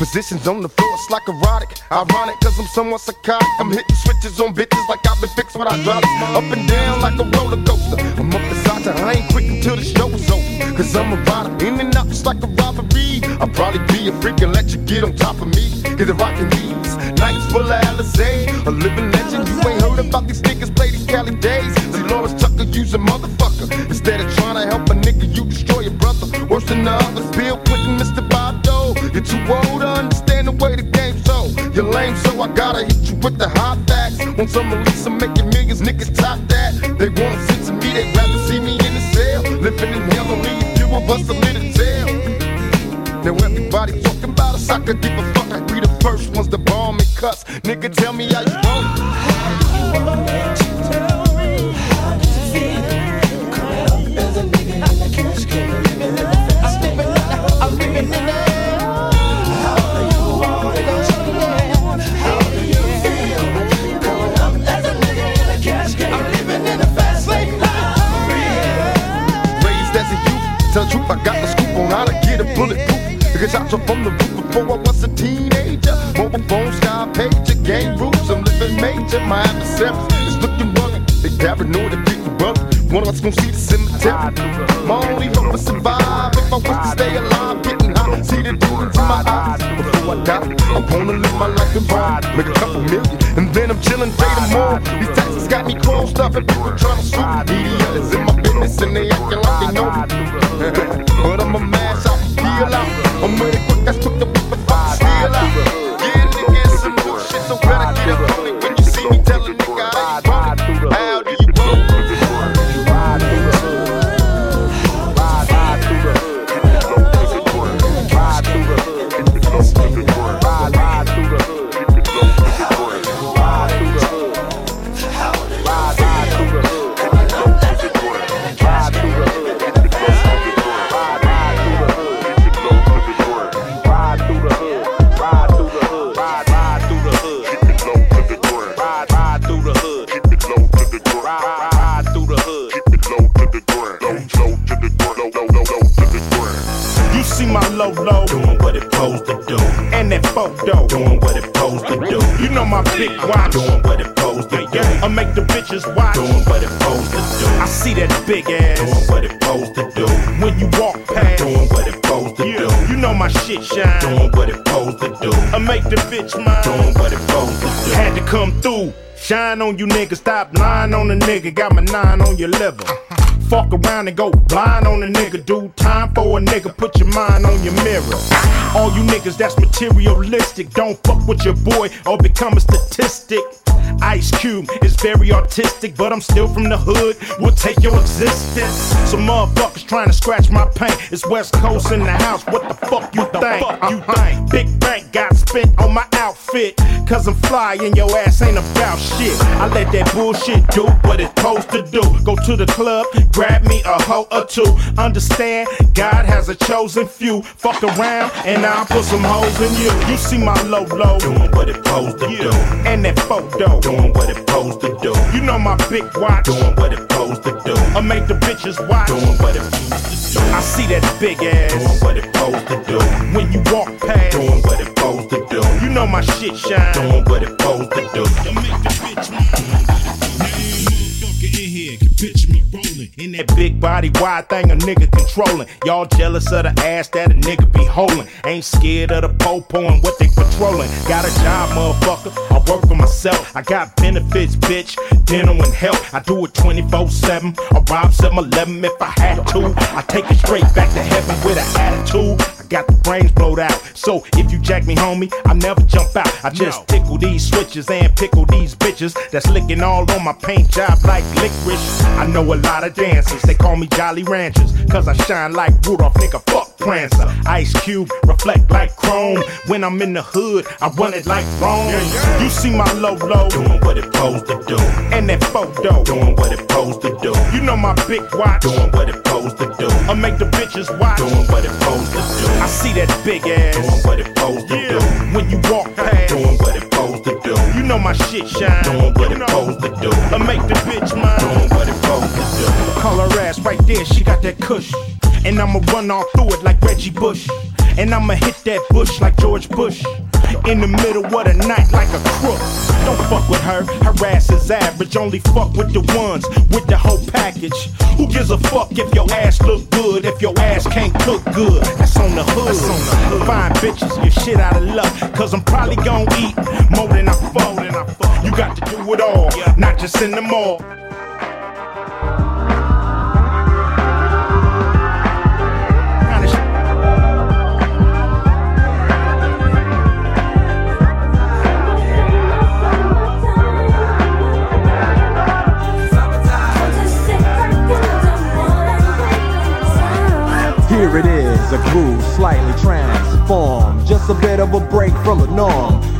Positions on the floor, it's like erotic. Ironic, cause I'm somewhat psychotic. I'm hitting switches on bitches like I've been fixed with hydraulics. Up and down like a roller coaster. I'm up beside you, I ain't quick until the show is over. Cause I'm a rider, in and out just like a robbery. I'll probably be a freak and let you get on top of me. Get the rockin' these nights full of Alizé. A living legend, you ain't heard about these niggas play these Cali days. Delores Tucker, use a motherfucker. Instead of trying to help a nigga, you destroy your brother. Worse than the others, Bill Clinton, Mr. You're too old to understand the way the game's so. You're lame, so I gotta hit you with the hot facts. Want some release, I'm making millions, niggas top that. They want sense of me, they'd rather see me in the cell. Living in hell, only a few of us a little tell. Now everybody talking about us, I could give a fuck. I be the first ones to bomb and cuss. Nigga, tell me how you want it. Bulletproof. Because shots up from the roof before I was a teenager. Mobile phone, sky pager, gang rules. I'm living major. My adversaries is looking rugged. They never paranoid and big bug. One of us gon' see the cemetery. My only hope is survive. If I was to stay alive, getting high, see the demons in my eyes. Before I die, I wanna live my life in pride. Make a couple million, and then I'm chillin' fade more. These taxes got me closed up, and people tryna sue me. Media is in my business, and they acting like they know me. Doing what it supposed to do. I make the bitches watch doing what it supposed to do. I see that big ass doing what it supposed to do. When you walk past doing what it supposed to do. You know my shit shine doing what it supposed to do. I make the bitch mine doing what it supposed to do. Had to come through. Shine on you niggas, stop lying on the nigga. Got my nine on your liver. Fuck around and go blind on a nigga, dude. Time for a nigga, put your mind on your mirror. All you niggas that's materialistic, don't fuck with your boy or become a statistic. Ice Cube is very artistic, but I'm still from the hood. We'll take your existence. Some motherfuckers trying to scratch my paint. It's West Coast in the house. What the fuck you think? Fuck you think? Big bank got spent on my outfit. Cause I'm fly and your ass ain't about shit. I let that bullshit do what it's supposed to do. Go to the club, grab me a hoe or two. Understand, God has a chosen few. Fuck around and I'll put some hoes in you. You see my low low doing what it supposed to do. And that photo doing what it supposed to do. You know my big watch doing what it supposed to do. I make the bitches watch doing what it supposed to do. I see that big ass doing what it supposed to do. When you walk past doing what it supposed to do. You know my shit shine doing what it supposed to do. I make the bitch motherfucker in here can picture me rolling in that big body wide thing a nigga controlling. Y'all jealous of the ass that a nigga be holding. Ain't scared of the popo and what they patrolling. Got a job, motherfucker. I work for myself. I got benefits, bitch. Dental and health. I do it 24 7. I rob 7 Eleven if I had to. I take it straight back to heaven with an attitude. I got the brains blowed out. So if you jack me, homie, I never jump out. I just tickle these switches and pickle these bitches that's licking all on my paint job like licorice. I know a lot of dancers, they call me Jolly Ranchers, cause I shine like Rudolph, nigga, fuck Prancer. Ice Cube, reflect like chrome. When I'm in the hood, I run it like Rome. You see my low low, doing what it supposed to do. And that photo, doing what it supposed to do. You know my big watch, doing what it supposed to do. I make the bitches watch, doing what it supposed to do. I see that big ass, doing what it supposed to do. When you walk past, doing what it supposed to do. You know my shit shine, doing what it supposed to do. I make the bitch mine, doing what it supposed to do. Call her ass right there, she got that cush. And I'ma run all through it like Reggie Bush. And I'ma hit that bush like George Bush. In the middle of the night like a crook. Don't fuck with her, her ass is average. Only fuck with the ones with the whole package. Who gives a fuck if your ass look good, if your ass can't cook good? That's on the hood. That's on the hood. Fine bitches, you shit out of luck. Cause I'm probably gonna eat more than I fuck. You got to do it all, not just in the mall. Here it is, a groove slightly transformed. Just a bit of a break from the norm.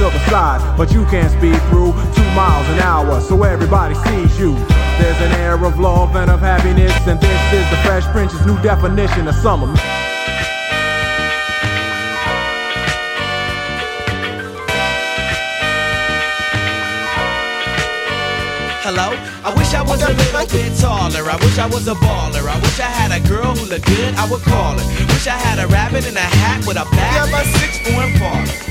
to the side, but you can't speed through two miles an hour, so everybody sees you. There's an air of love and of happiness, and this is the Fresh Prince's new definition of summer. Hello? I wish I was a little bit taller. I wish I was a baller. I wish I had a girl who looked good, I would call her. Wish I had a rabbit in a hat with a bat. Yeah, my six foot four.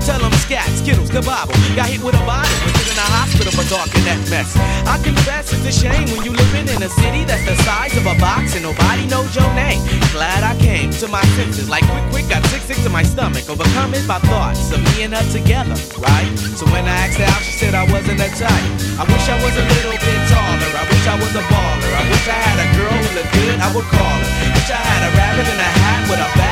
tell them scat, skittles, kabobble. Got hit with a bottle, was in a hospital for talking that mess. I confess it's a shame when you living in a city that's the size of a box and nobody knows your name. Glad I came to my senses, like quick, quick, got sick, sick to my stomach, overcome it by thoughts of me and her together, right? So when I asked her out, she said I wasn't that type. I wish I was a little bit taller. I wish I was a baller. I wish I had a girl who looked good. I would call her. Wish I had a rabbit in a hat with a bat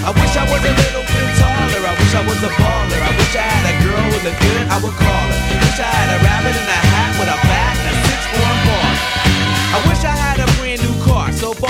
I wish I was a little bit taller. I wish I was a baller. I wish I had a girl who looked good. I would call her. Wish I had a rabbit in a hat with a bat and a six-four parlor. I wish I had a brand new car. So far,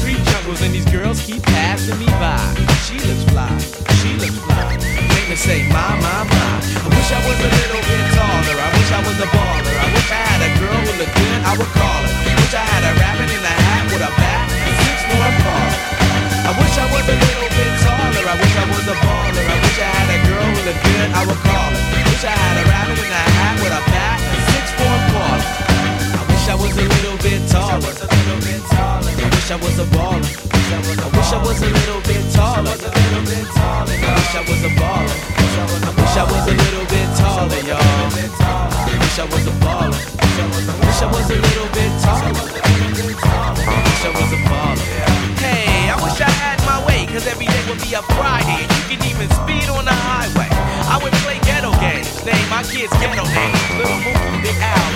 concrete jungles and these girls keep passing me by. She looks fly, she looks fly. Make me say, my, my, my. I wish I was a little bit taller. I wish I was a baller. I wish I had a girl who looked good, I would call her. Wish I had a rabbit in a hat with a bat and six for a. I wish I was a little bit taller. I wish I was a baller. I wish I had a girl who looked good, I would call her. Wish I had a rabbit in a hat with a I wish I was a little bit taller. I wish I was a baller. I wish I was a little bit taller. I wish I was a baller. I wish I was a little bit taller, y'all. I wish I was a baller. I wish I was a little bit taller. I wish I was a baller. Hey, I wish I had my way, cause every day would be a Friday. You can even speed on the highway. I would play ghetto games, name my kids ghetto names. Little Mookie, Big Al,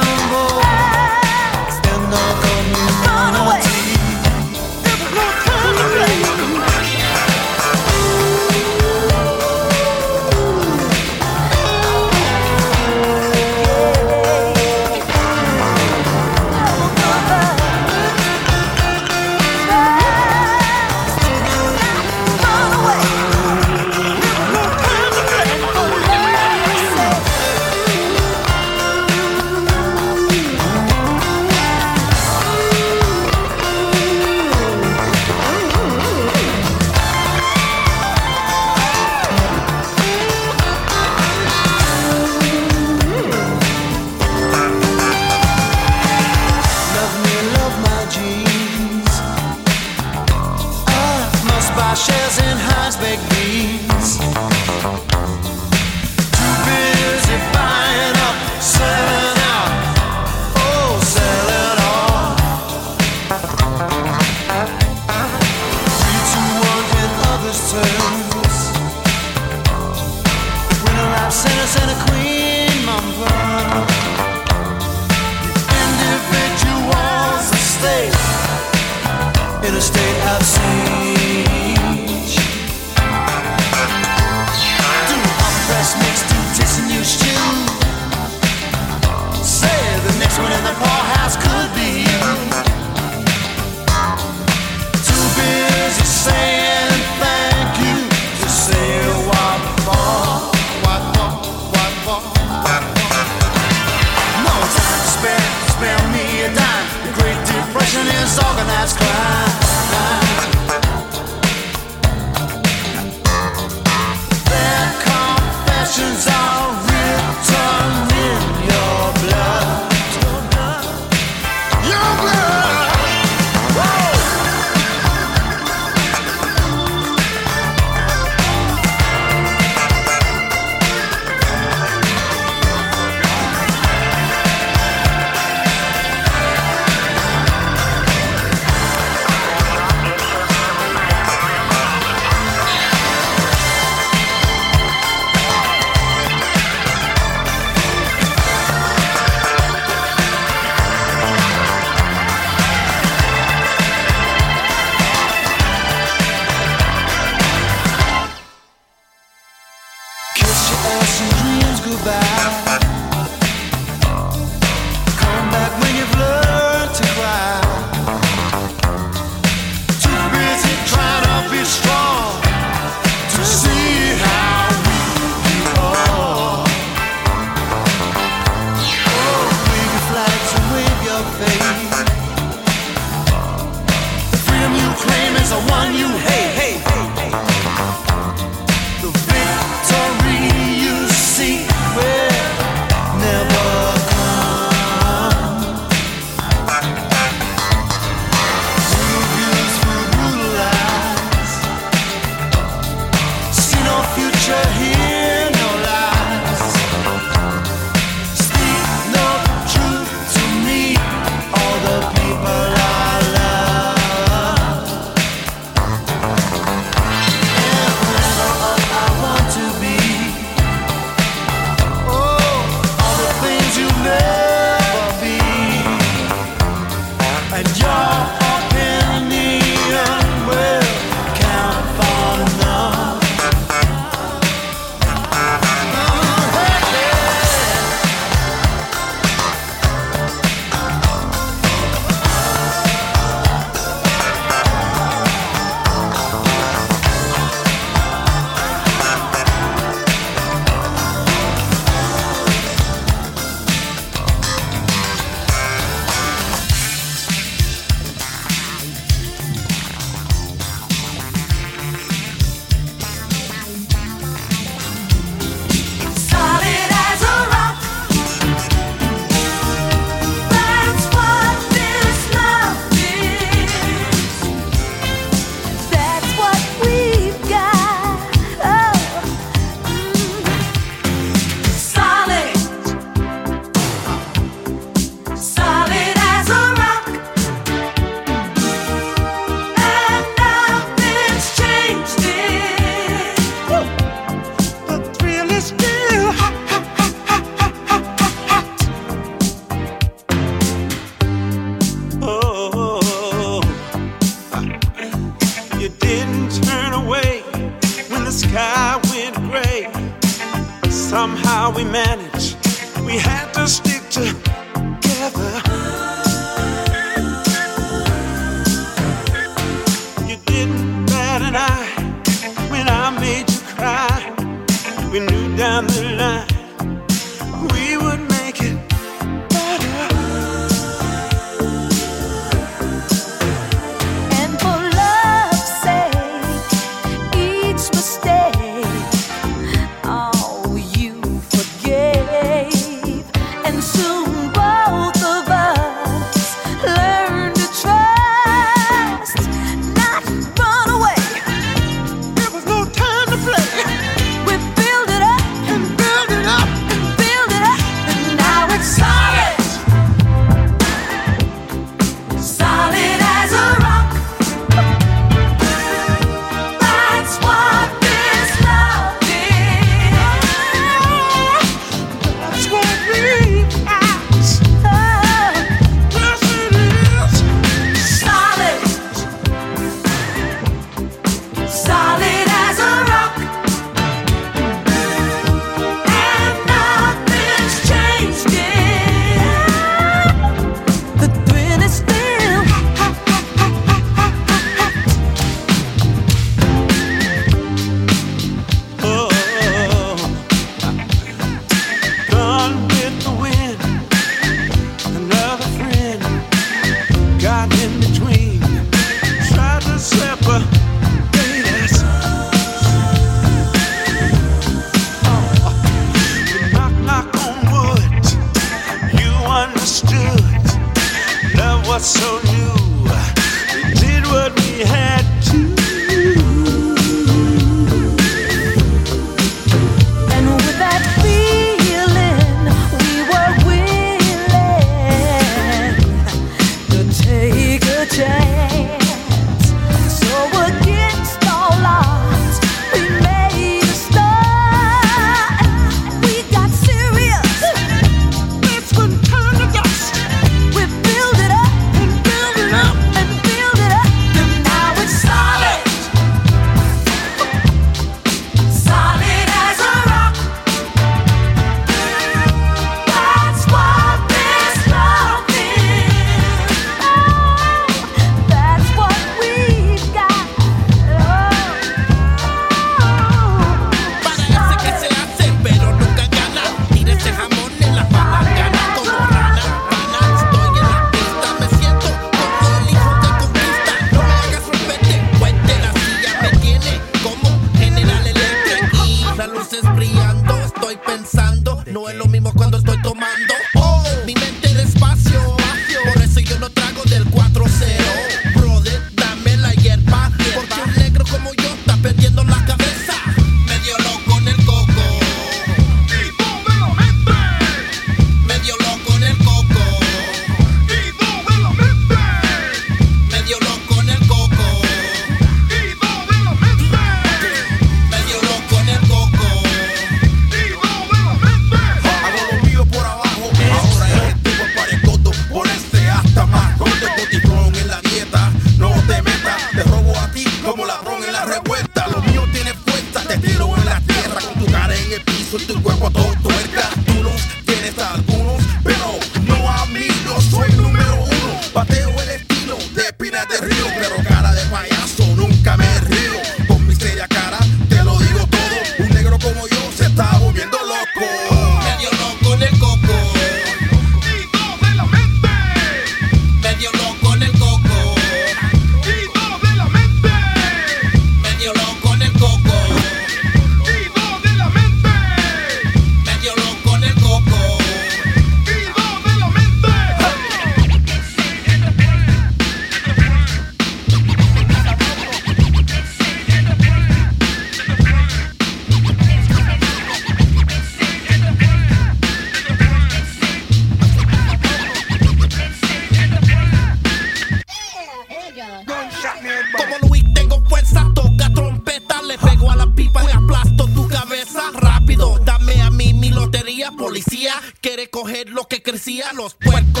los puercos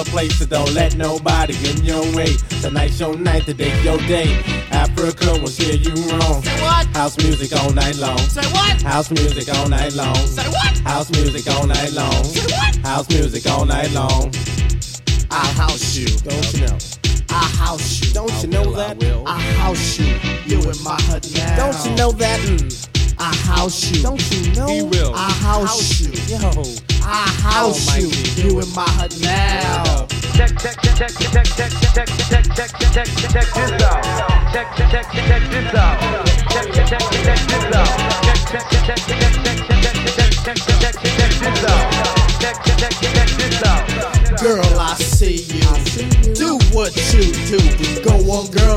your place, so don't let nobody get in your way. Tonight's your night, today's your day. Africa will steer you wrong. Say what? House music all night long. Say what? House music all night long. Say what? House music all night long. Say what? House music all night long. I'll house you. Don't you know? I house you. Don't you know that? I house you. You in my hut now. Don't you know that? I house you. Don't you know? I'll house you. Yo. I house oh, you, you in my now. Check, check, check, check, check, check, check, check, check, check, check, check. Check, check, check, check. Check, check, check, check. Check, check, check, check, check, check, check, check, check, check, check. Check, check, check, check. Girl, I see you. Do what you do. Go on, girl.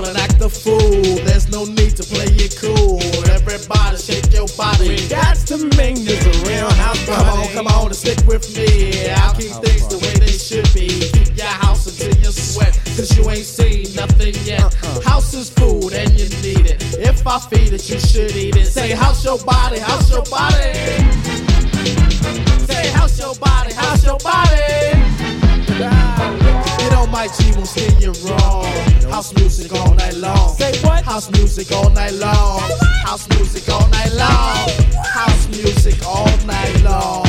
I feed it, you should eat it. Say, how's your body? How's your body? Say, how's your body? How's your body? Get on my G, won't skin you wrong. House music all night long. Say what? House music all night long. House music all night long. House music all night long.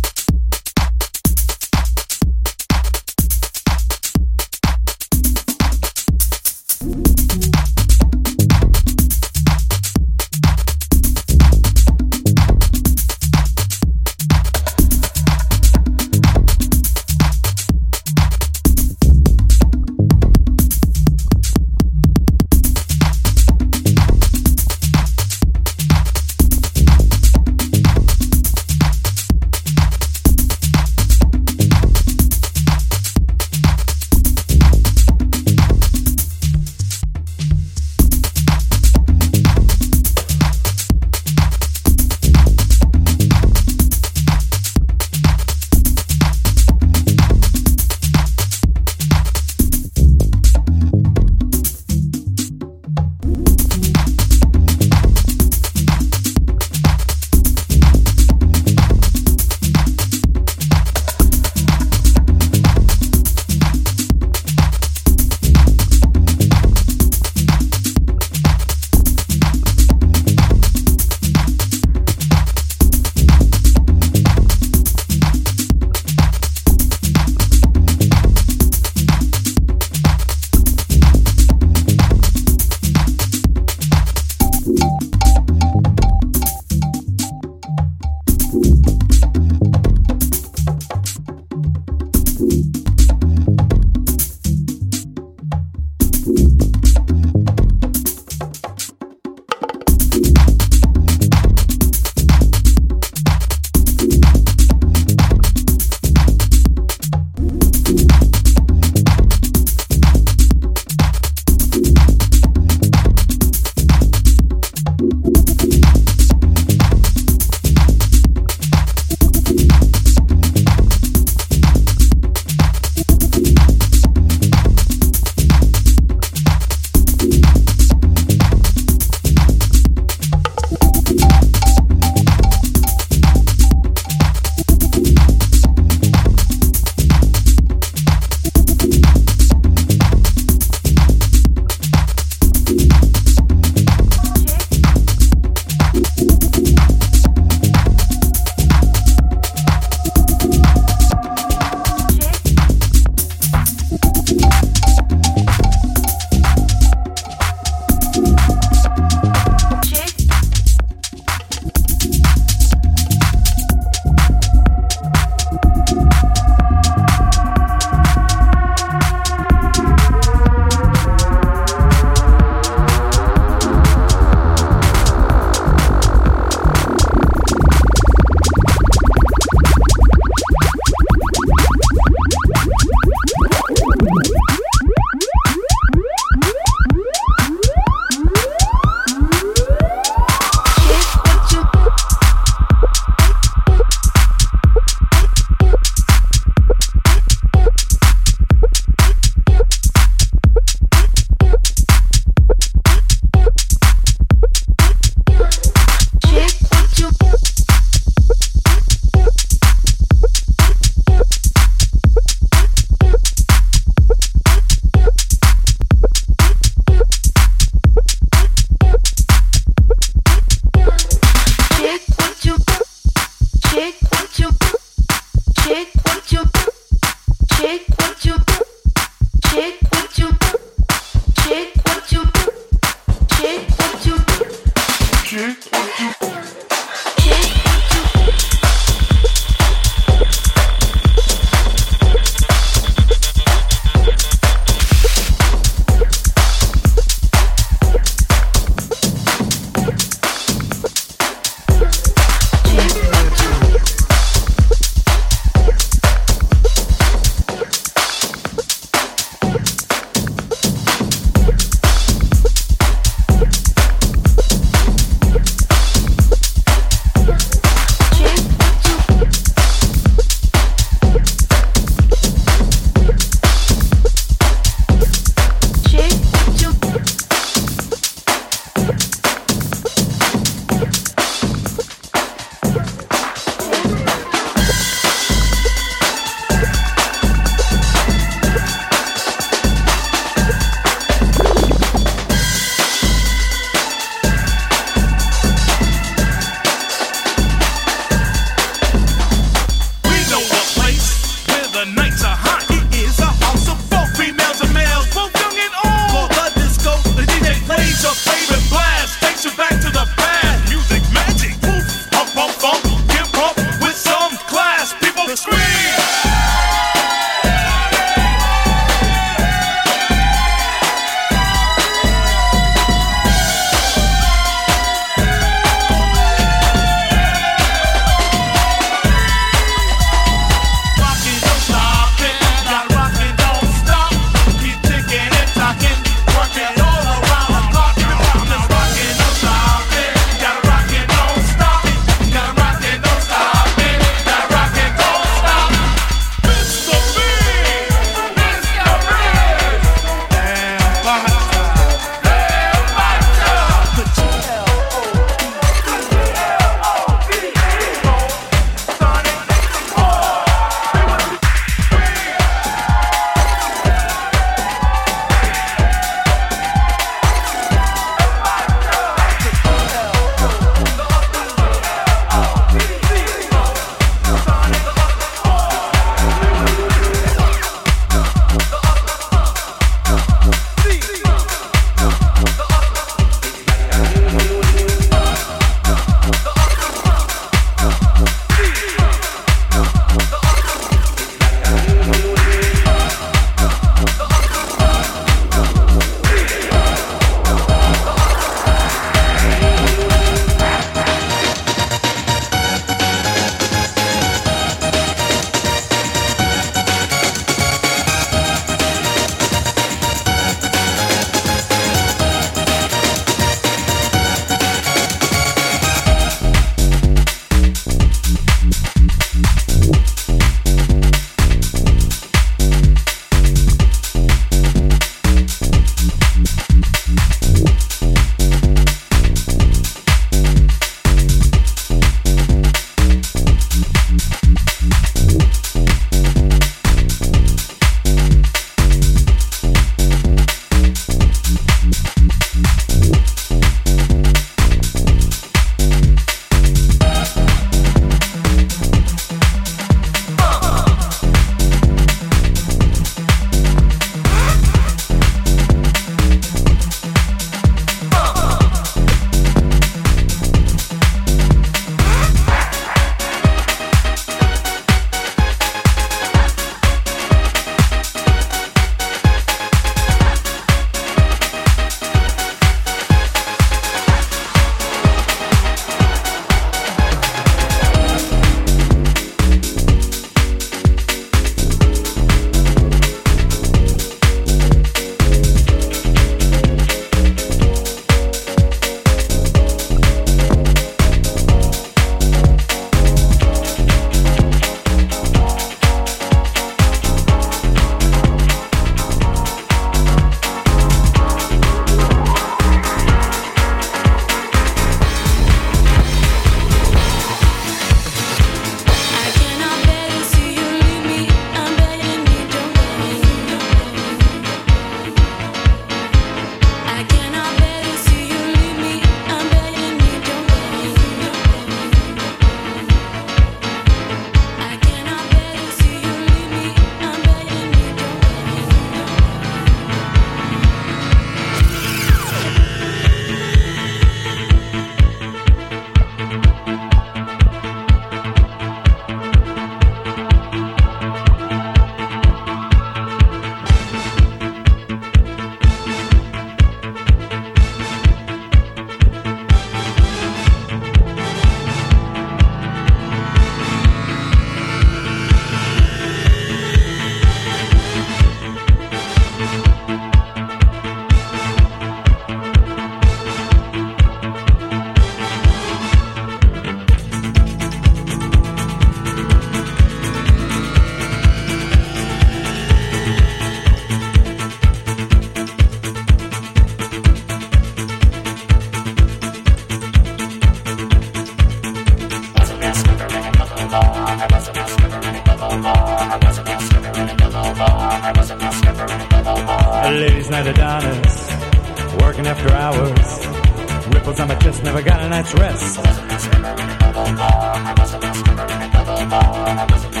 A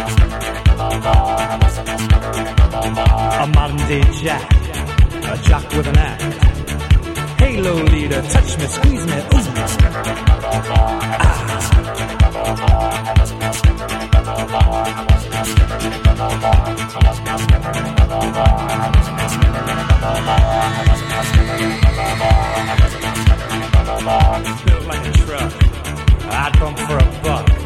modern day jack, a jock with an act. Halo leader, touch me, squeeze me, ooh. Ah. Built like a truck, I bump for a buck.